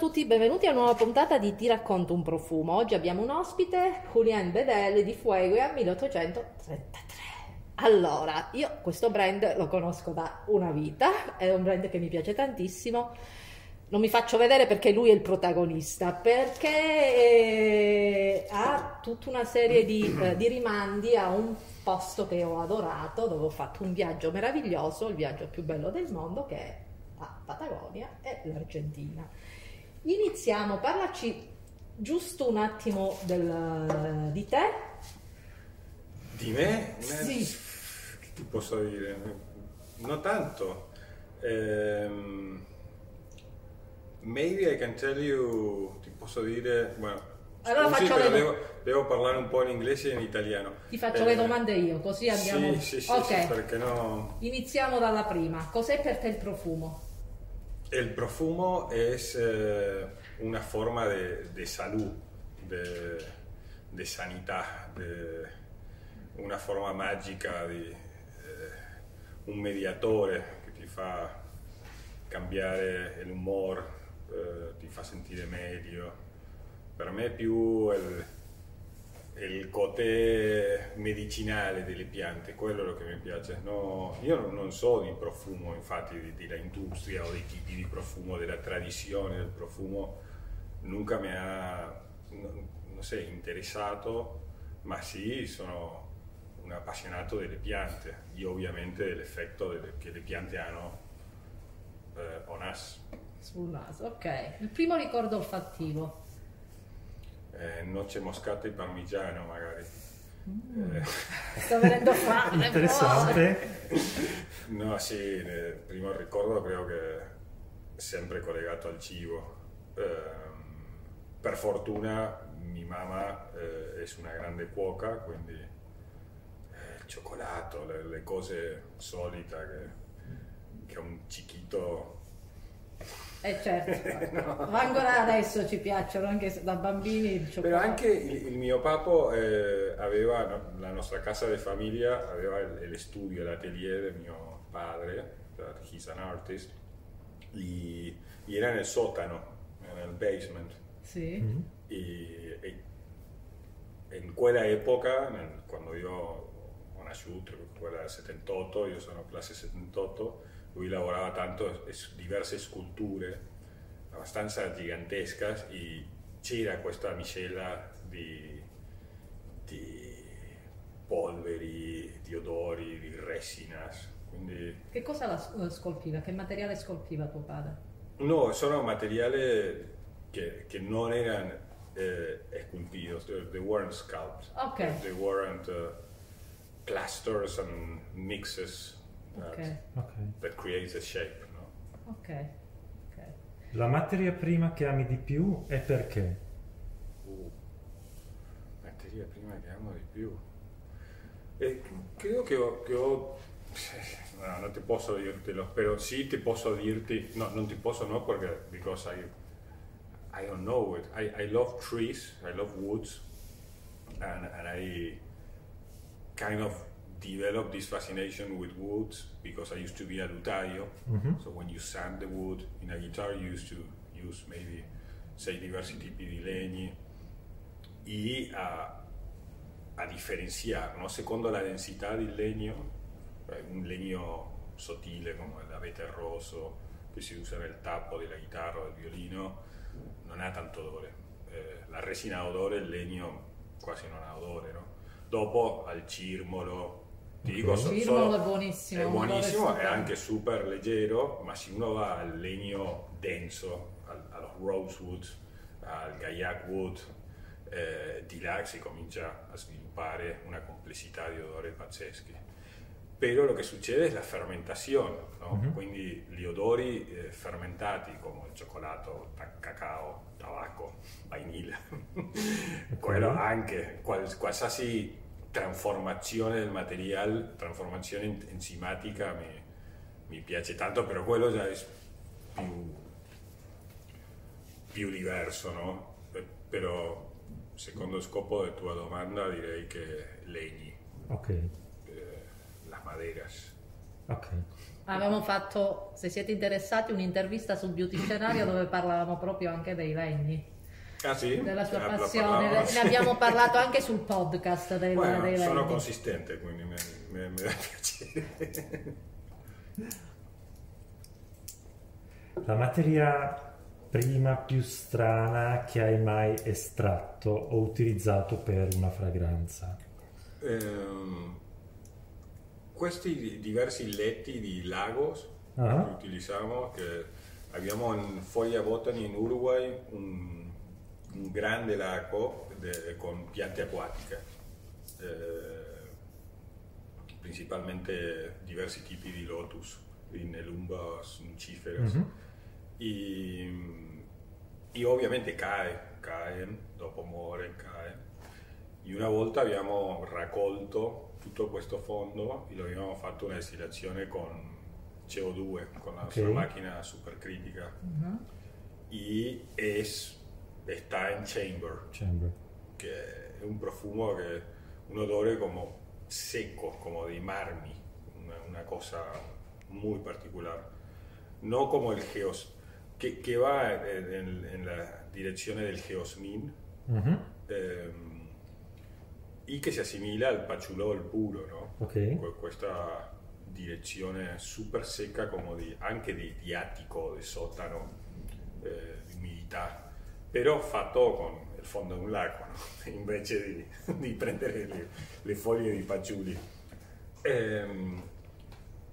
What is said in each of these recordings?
tutti, benvenuti a una nuova puntata di Ti racconto un profumo. Oggi abbiamo un ospite, Julien Bedel di Fuegue 1833. Allora, io questo brand lo conosco da una vita, è un brand che mi piace tantissimo. Non mi faccio vedere perché lui è il protagonista, perché eh, ha tutta una serie di, eh, di rimandi a un posto che ho adorato, dove ho fatto un viaggio meraviglioso, il viaggio più bello del mondo, che è a Patagonia e l'Argentina. Iniziamo, parlaci giusto un attimo del, di te. Di me? Sì. Che ti posso dire? Non tanto. Ehm, maybe I can tell you, ti posso dire, bueno, Allora scusi, faccio le- devo, devo parlare un po' in inglese e in italiano. Ti faccio Eh, le domande io, così andiamo. Sì, sì, sì, ok, sì, perché no... iniziamo dalla prima. Cos'è per te il profumo? El profumo es eh, una forma de, de salud, de, de sanità, de una forma magica di eh, un mediatore che ti fa cambiare l'umore, eh, ti fa sentire meglio. Per me è più il, il cote medicinale delle piante, quello che mi piace. No, io non, so di profumo, infatti, della industria o dei tipi di profumo, della tradizione del profumo, nunca mi ha, so, interessato, ma sì, sono un appassionato delle piante e ovviamente dell'effetto delle- che le piante hanno eh, on us. Sul naso, ok. Il primo ricordo olfattivo. Eh, noce moscata e parmigiano magari. Eh, Sto venendo fame. Interessante. No, sì, il primo ricordo credo che è sempre collegato al cibo. Ehm, per fortuna mia mamma eh, è una grande cuoca, quindi eh, il cioccolato, le, le cose solite che, che un cichito... Eh certo, ma ancora adesso ci piacciono, anche se da bambini il Però anche il, il mio papà eh, aveva, no, la nostra casa di famiglia aveva il, il studio, l'atelier del mio padre, he's an artist, y era nel sótano, nel basement. Sì. Mm. E, e- e in quella epoca, nel- quando io ho nasciuto, quella del 78, io sono classe 78, lui lavorava tanto diverse sculture abbastanza gigantesche e c'era questa miscela di, di polveri, di odori, di resinas, quindi Che cosa la eh, scolpiva? Che materiale scolpiva tuo padre? No, sono materiali che, che non erano eh, esculpidos, they, weren't sculpted. Ok. They weren't uh, plasters and mixes that, Ok, that creates a shape. No? ok, ok. La materia prima che ami di più è perché? Uh, materia prima che amo di più. E credo che ho, che ho- no, non ti posso dirtelo, però sì ti posso dirti, no, non ti posso no perché because I, I don't know it. I, I love trees, I love woods, and, and I kind of developed this fascination with woods because I used to be a lutario. Mhm. So when you sand the wood in a guitar, you used to use maybe, say, diversi tipi di legni e a, a differenziare, no? secondo la densità del legno, eh, un legno sottile come l'abete rosso che si usa nel tappo della chitarra o del violino non ha tanto odore. Eh, la resina ha odore, il legno quasi non ha odore. No? Dopo al cirmolo, ti dico, so- Cirmolo solo- è buonissimo, È buonissimo, è anche super leggero, ma se uno va al legno denso, al, allo rosewood, al gaiac wood, eh, di là si comincia a sviluppare una complessità di odori pazzeschi. Però lo che succede è la fermentazione, no? Mhm. quindi gli odori eh, fermentati come il cioccolato, cacao, tabacco, vainilla, quello anche, qual- qualsiasi trasformazione del materiale, trasformazione en- enzimatica mi, mi piace tanto, però quello già è più, più diverso, no? Eh, Però secondo scopo della tua domanda direi che legni, Ok, eh, las maderas. ok. Avevamo fatto, se siete interessati, un'intervista sul beauty scenario dove parlavamo proprio anche dei legni, Ah sì? della sua la passione. Ne abbiamo parlato anche sul podcast dei, Bueno, dei sono legni. consistente, quindi mi, mi- mi dà piacere. La materia prima più strana che hai mai estratto o utilizzato per una fragranza? Ehm, questi diversi letti di lagos Ah. che utilizziamo, che abbiamo in Foglia Botany in Uruguay un, un grande lago de- con piante acquatiche, eh, principalmente diversi tipi di lotus, di nelumbas, nuciferas. Mhm. E, e ovviamente cae, cae, dopo muore, cae. E una volta abbiamo raccolto tutto questo fondo e lo abbiamo fatto una distillazione con CO2, con la nostra Ok. macchina supercritica. Mhm. Y es, está en chamber, Chamber. que es un profumo que un odore como seco, como de marmi, una, una cosa muy particular. No como el geos, que, que va en, en- en la dirección del geosmin Mhm. eh, y que se asimila al pachulol puro, ¿no? Ok. Que- questa direzione super secca come di, anche di, di attico, di sotano, eh, di umidità, però fatto con il fondo di un lago, no? invece di, di prendere le, le foglie di fagioli. Ehm,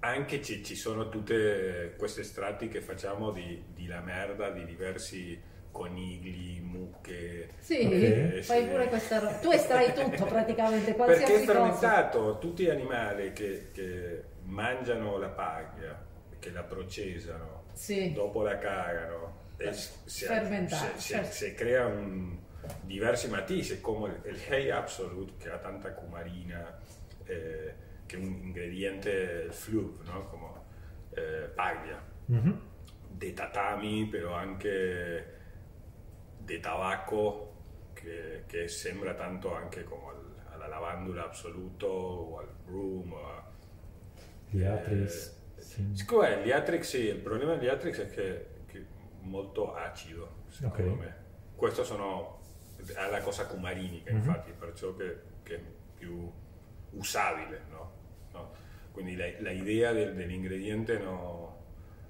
anche ci, ci sono tutte questi estratti che facciamo di, di la merda di diversi conigli, mucche. Sì, Ok, fai pure questa roba. Tu estrai tutto praticamente, Perché è qualsiasi cosa. fermentato, tutti gli animali che, che mangiano la paglia, che la processano, Sì. dopo la cagano, e si, Fermentato, si- si- certo. si crea un- diversi matici, come il, il Hey Absolute che ha tanta cumarina, eh, che è un ingrediente, il flug, no? come eh, paglia, de tatami, però anche di tabacco che, che sembra tanto anche come al- alla lavandula assoluto o al broom. o a- Gli. Eh, sì. Siccome gli Atrix, sì, il problema degli Atrix è che, molto acido, secondo Ok. me. Questo sono, ha la cosa cumarinica, Mhm. infatti, perciò che, che è più usabile, no? No? Quindi la, la idea del- dell'ingrediente no-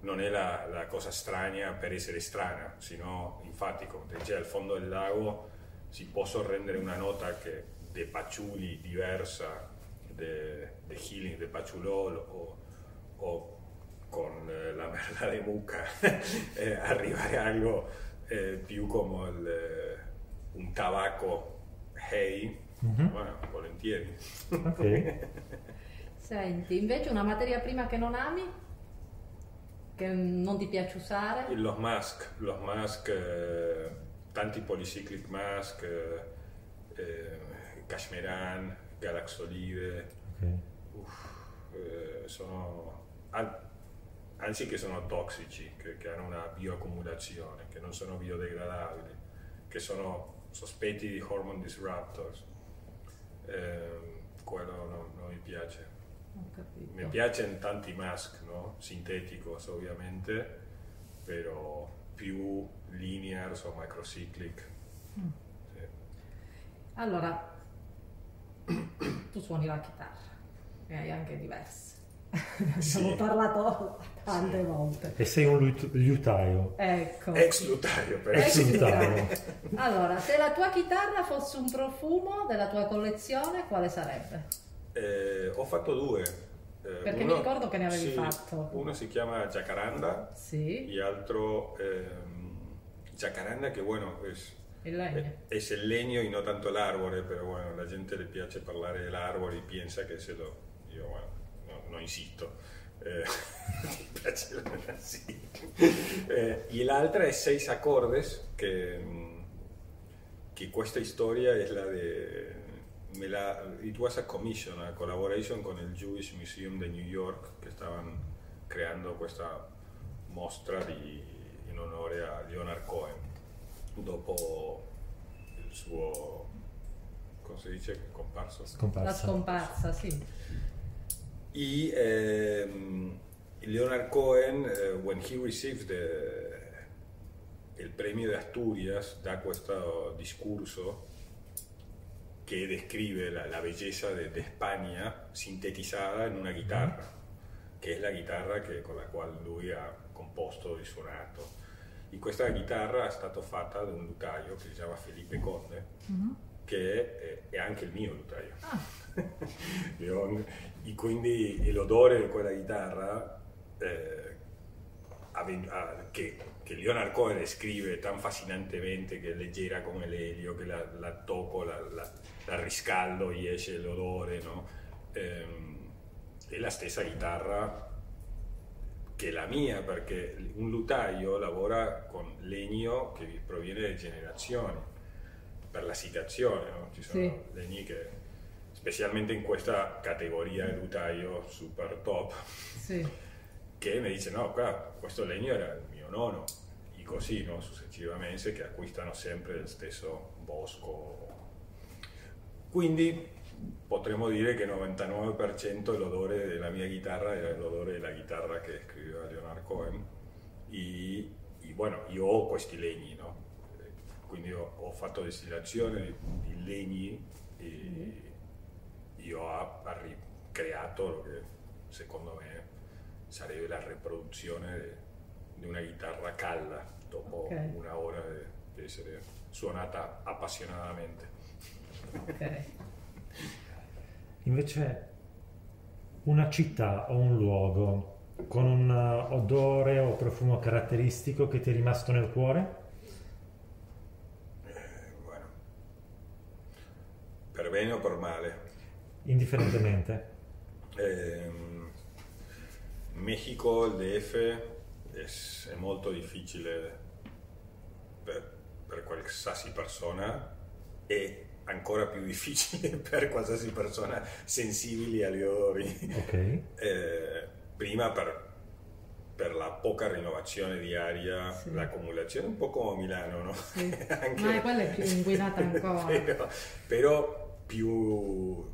non è la, la cosa strana per essere strana, sino, infatti, come ti dicevo, al fondo del lago si può sorprendere una nota che de paciuli diversa de, de healing de pachulol o, o con eh, la merda di mucca eh, arrivare a algo eh, più come il, eh, un tabacco hay, Mhm. bueno, volentieri. Ok. Senti, invece una materia prima che non ami, che non ti piace usare, Los mask, los mask, eh, tanti polycyclic mask, eh, eh, Cashmeran, Galaxolide, ok. eh, sono, an- anzi che sono tossici, che, che hanno una bioaccumulazione, che non sono biodegradabili, che sono sospetti di hormone disruptors. Eh, quello non, non mi piace. Mi piacciono tanti mask, no? Sinteticos ovviamente, però più linears o microcyclic. Mm. Sì. Allora, tu suoni la chitarra, ne hai anche diverse. Sì. Abbiamo parlato tante Sì. volte. E sei un lut- liutaio. Ecco. Ex lutario per Ex lutaio. Allora, se la tua chitarra fosse un profumo della tua collezione, quale sarebbe? Eh, ho fatto due. Eh, Perché mi ricordo che ne avevi sì, fatto. Uno si chiama Jacaranda Sì, y altro ehm, Jacaranda che bueno, es, il legno. è, es el leño y no tanto el árbol, pero bueno, la gente le piace parlare dell'arbore y piensa che se lo... Io bueno, no, insisto. Eh, la-. Eh, y l'altra è Seis Acordes, che, mm, che questa storia è la de... Me la, it was a commission, a collaboration con il Jewish Museum de New York, che stavano creando questa mostra di, in onore a Leonard Cohen, dopo il suo, come si dice, comparso. La Scomparsa. Y, eh, Leonard Cohen, uh, when he received the, il premio de Asturias, da questo discorso che descrive la, la bellezza de, de, España sintetizzata in una chitarra, che è la chitarra che, con la quale lui ha composto e suonato. E questa chitarra è stata fatta da un lutaio che si chiama Felipe Conde, mm-hmm. Che è, anche il mio lutaio. Ah. quindi l'odore di quella chitarra eh, che, che, Leonard Cohen descrive tan fascinantemente che è leggera come l'elio, che la, la tocco, la, la, la, riscaldo e esce l'odore, no? eh, è la stessa chitarra che la mia, perché un lutaio lavora con legno che proviene da generazioni, per la citazione, no? ci sono sì. legni che, specialmente in questa categoria lutaio super top, sì. che mi dice no, qua, questo legno era il mio nonno, e così no? successivamente, che acquistano sempre il stesso bosco. Quindi potremmo dire che il 99% l'odore della mia chitarra è l'odore della chitarra che scriveva Leonard Cohen e, e bueno, io ho questi legni, no? Quindi ho, ho, fatto destillazione di, di legni e io ho ricreato lo che secondo me sarebbe la riproduzione di una chitarra calda dopo okay. una ora di essere suonata appassionatamente. Ok. Invece una città o un luogo con un odore o profumo caratteristico che ti è rimasto nel cuore? Eh, bueno. Per bene o per male? Indifferentemente. Eh, Mexico, il DF, è, è molto difficile per, per qualsiasi persona e ancora più difficile per qualsiasi persona sensibili agli odori. Okay. Eh, prima per, per, la poca rinnovazione di aria, sì. l'accumulazione un po' come a Milano, no? Sì. Anche... Ma quella è più inquinata ancora. però, però più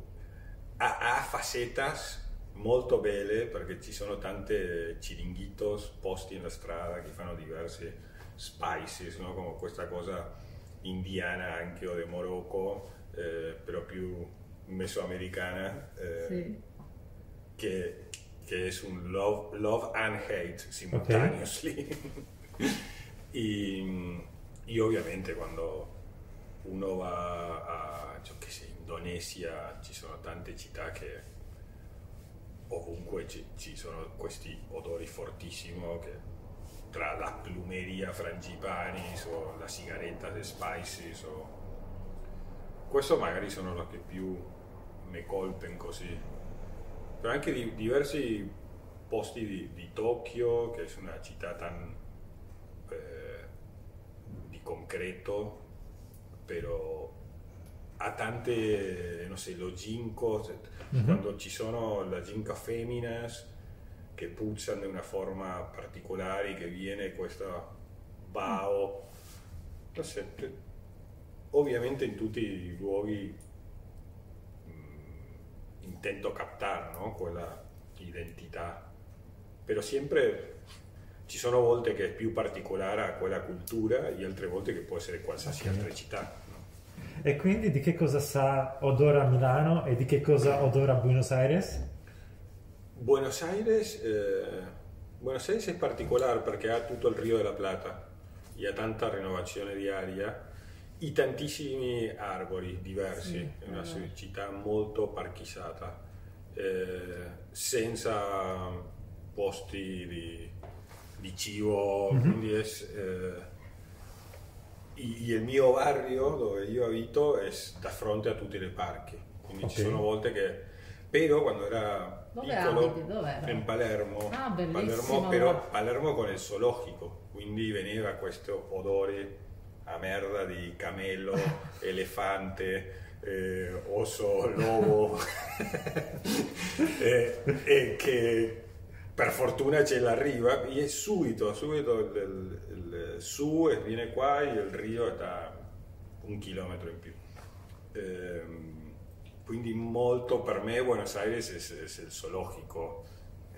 ha, ha facetas molto belle perché ci sono tante chiringuitos posti nella strada che fanno diverse spices, no? come questa cosa indiana anche o di Morocco, eh, però più mesoamericana, eh, sì. che, che, è un love, love and hate simultaneously. Okay. e, e, ovviamente quando uno va a, Indonesia ci sono tante città che ovunque ci, ci sono questi odori fortissimi che tra la plumeria frangipani o la sigaretta de spices o... questo magari sono le che più mi colpen così. Però anche di diversi posti di, di, Tokyo che è una città tan eh, di concreto però ha tante non so lo ginkgo mm-hmm. quando ci sono la ginkgo feminas che puzzano in una forma particolare, che viene questa bao. Ovviamente in tutti i luoghi mh, mm, intento captare no? quella identità, però sempre ci sono volte che è più particolare a quella cultura e altre volte che può essere qualsiasi okay. altra città. E quindi di che cosa sa odora Milano e di che cosa odora Buenos Aires? Buenos Aires, eh, Buenos Aires è particolare perché ha tutto il Rio della Plata e ha tanta rinnovazione di aria e tantissimi arbori diversi, sì, è una eh. città molto parchizzata, eh, senza posti di, di cibo, mm-hmm. quindi è, eh, il mio barrio dove io abito è da fronte a tutti i parchi, quindi okay. ci sono volte che però quando era Dove piccolo abiti? Dov'era? in Palermo, ah, Palermo, però Palermo con il zoologico, quindi veniva questo odore a merda di camello, elefante, eh, osso, lobo, e, e, che per fortuna ce l'arriva e subito, subito il, il, il, su e viene qua e il rio sta un chilometro in più. Eh, quindi molto per me Buenos Aires è, è il zoologico,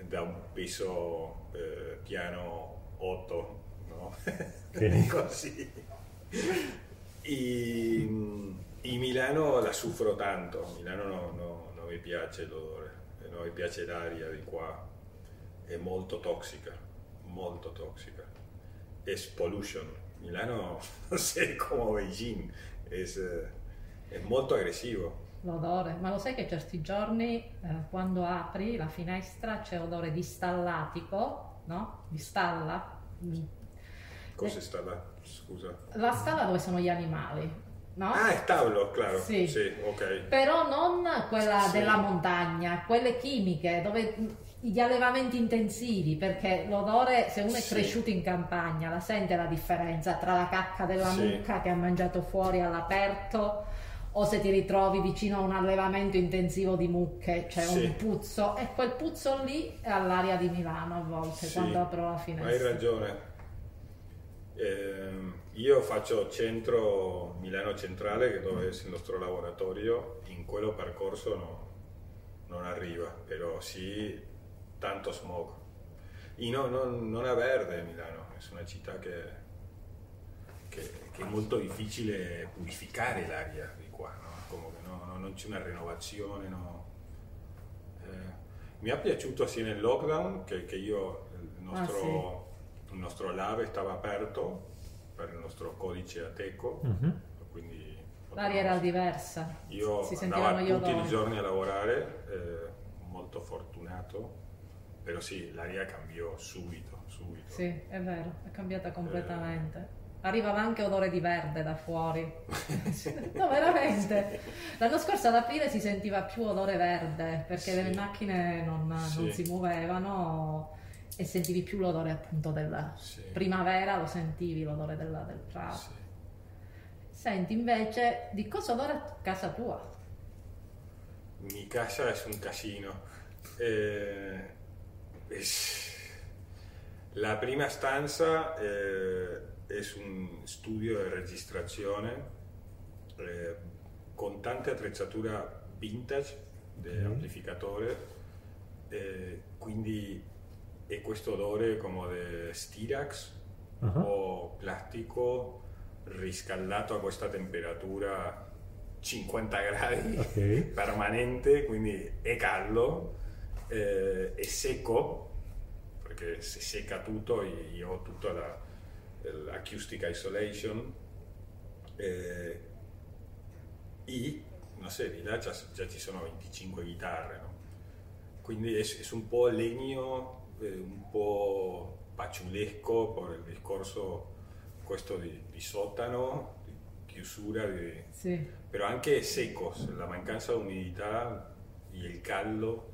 da un peso eh, piano 8, no? Ok. Così. E, e Milano la soffro tanto, Milano no- no- non mi piace l'odore, non mi piace l'aria di qua, è molto tossica, molto tossica. È pollution, Milano non sé come Beijing, è, è molto aggressivo. L'odore, ma lo sai che certi giorni eh, quando apri la finestra c'è odore di stallatico, no? Di stalla. Mm. Cosa sta là? Scusa. La stalla dove sono gli animali, no? Ah, è tavolo, claro. Sì. Sì, ok. Però non quella Sì. della montagna, quelle chimiche, dove gli allevamenti intensivi, perché l'odore, se uno è Sì. cresciuto in campagna, la sente la differenza tra la cacca della Sì. mucca che ha mangiato fuori all'aperto o se ti ritrovi vicino a un allevamento intensivo di mucche, c'è Sì. un puzzo e quel puzzo lì è all'aria di Milano a volte quando apro la Hai finestra. ragione. Ehm, io faccio centro Milano Centrale, che dove è il nostro laboratorio, in quello percorso no- non arriva, però sì, tanto smog. E no, non, non è verde Milano, è una città che, che- che è molto difficile purificare l'aria di qua, no? Come che no- no- non c'è una rinnovazione, no? Eh, mi è piaciuto sia nel lockdown che, che io, il nostro, il nostro lab stava aperto per il nostro codice ateco, Mhm. quindi L'aria era diversa, io si andavo tutti i odori. giorni a lavorare, eh, molto fortunato, però sì, l'aria cambiò subito, subito. Sì, è vero, è cambiata completamente. Arrivava anche odore di verde da fuori. no, veramente. L'anno scorso ad aprile si sentiva più odore verde perché Sì. le macchine non, non Sì. si muovevano e sentivi più l'odore appunto della Sì. primavera, lo sentivi l'odore della- del prato. Sì. Senti invece di cosa odora casa tua? Mi casa es un casino. Eh, la prima stanza eh, es un studio di registrazione eh, con tante attrezzatura vintage di amplificatore, eh, quindi è questo odore come di Stirax Ah. o plastico riscaldato a questa temperatura 50 gradi Ok. permanente, quindi è caldo, eh, è secco, perché si secca tutto, io ho tutta la, l'acoustic isolation, eh, e, non so, di là già, già ci sono 25 chitarre, no? quindi è, è un po' legno, un po' paciulesco per il discorso questo di, di sotano, di chiusura, di, Sì. però anche secco, la mancanza di umidità e il caldo.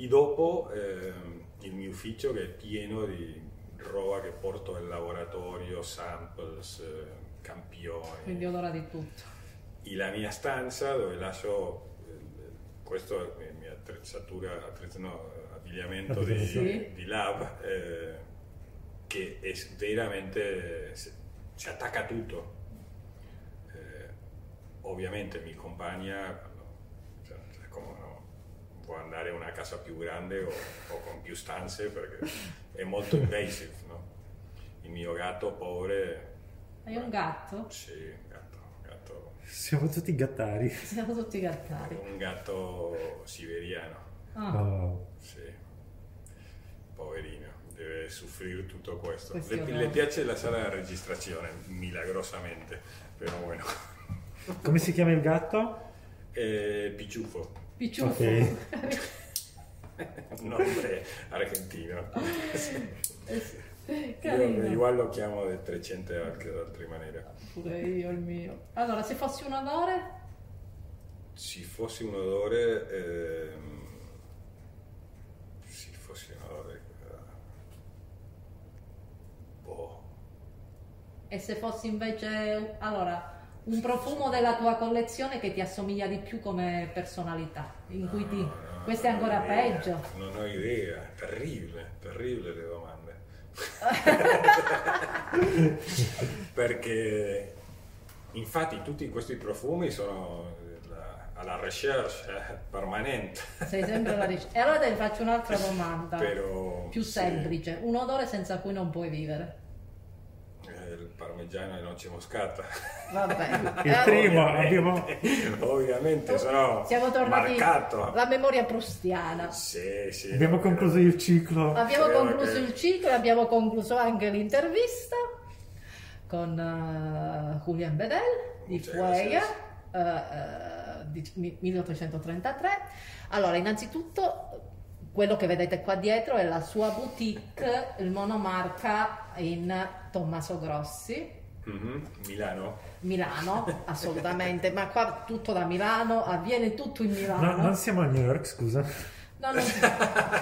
E dopo ehm, il mio ufficio che è pieno di roba che porto al laboratorio, samples, eh, campioni. Quindi odora di tutto. E la mia stanza dove lascio, eh, questo è la mia attrezzatura, attrezz- no, abbigliamento di, Sì. di lab, eh, che è veramente, si, attacca a tutto. Eh, ovviamente mi cioè, cioè, come no, può andare in una casa più grande o, o con più stanze perché è molto invasive, no? Il mio gatto povero, Hai un gatto? sì, gatto, gatto Siamo tutti gattari. Siamo tutti gattari. un gatto siberiano, Ah, Oh. sì. Poverino, deve soffrire tutto questo. Le, le piace la sala di registrazione, milagrosamente, però bueno. Come si chiama il gatto? Eh, Picciuffo, Picciuffo. Ok. un nome argentino. Io Carino. igual lo chiamo del 300 anche d'altra maniera. Pure io il mio. Allora, se fossi un odore, Se fosse un odore, ehm, se fosse un odore, eh, boh, e se fossi invece, allora, un profumo della tua collezione che ti assomiglia di più come personalità, in cui ti... No, no, Questo è ancora idea, peggio. Non ho idea, terribile, terribile le domande. Perché infatti tutti questi profumi sono la alla recherche permanente. Sei sempre alla ricerca. E allora ti faccio un'altra domanda, Però, più sì, semplice. Un odore senza cui non puoi vivere. Parmigiano e noce moscata. Va bene. Il Eh, primo Ovviamente. abbiamo, Ovviamente sono Siamo tornati marcato. alla memoria prustiana. Sì, sì. abbiamo concluso il ciclo. Abbiamo Credo concluso che- il ciclo e abbiamo concluso anche l'intervista con eh, Julian Bedel di eh, di mi- 1833. Allora, innanzitutto quello che vedete qua dietro è la sua boutique, il monomarca in Tommaso Grossi. Mhm, Milano. Milano, assolutamente, ma qua tutto da Milano, avviene tutto in Milano. No, non siamo a New York, scusa. No, non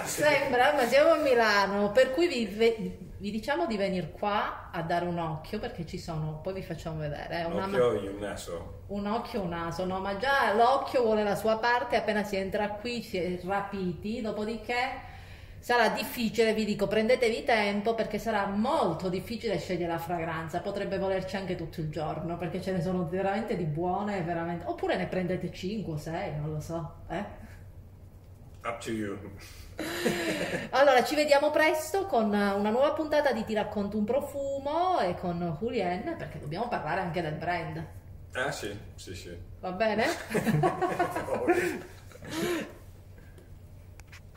sembra, ma siamo a Milano, per cui vi, vi diciamo di venire qua a dare un occhio perché ci sono, poi vi facciamo vedere, eh, Un occhio e un naso. un occhio e un naso, no, ma già l'occhio vuole la sua parte, appena si entra qui si è rapiti, dopodiché sarà difficile, vi dico, prendetevi tempo perché sarà molto difficile scegliere la fragranza, potrebbe volerci anche tutto il giorno perché ce ne sono veramente di buone, veramente, oppure ne prendete 5 o 6, non lo so, eh? Up to you. Allora, ci vediamo presto con una nuova puntata di Ti racconto un profumo e con Julien, perché dobbiamo parlare anche del brand. Ah sì, sì, sì. Va bene?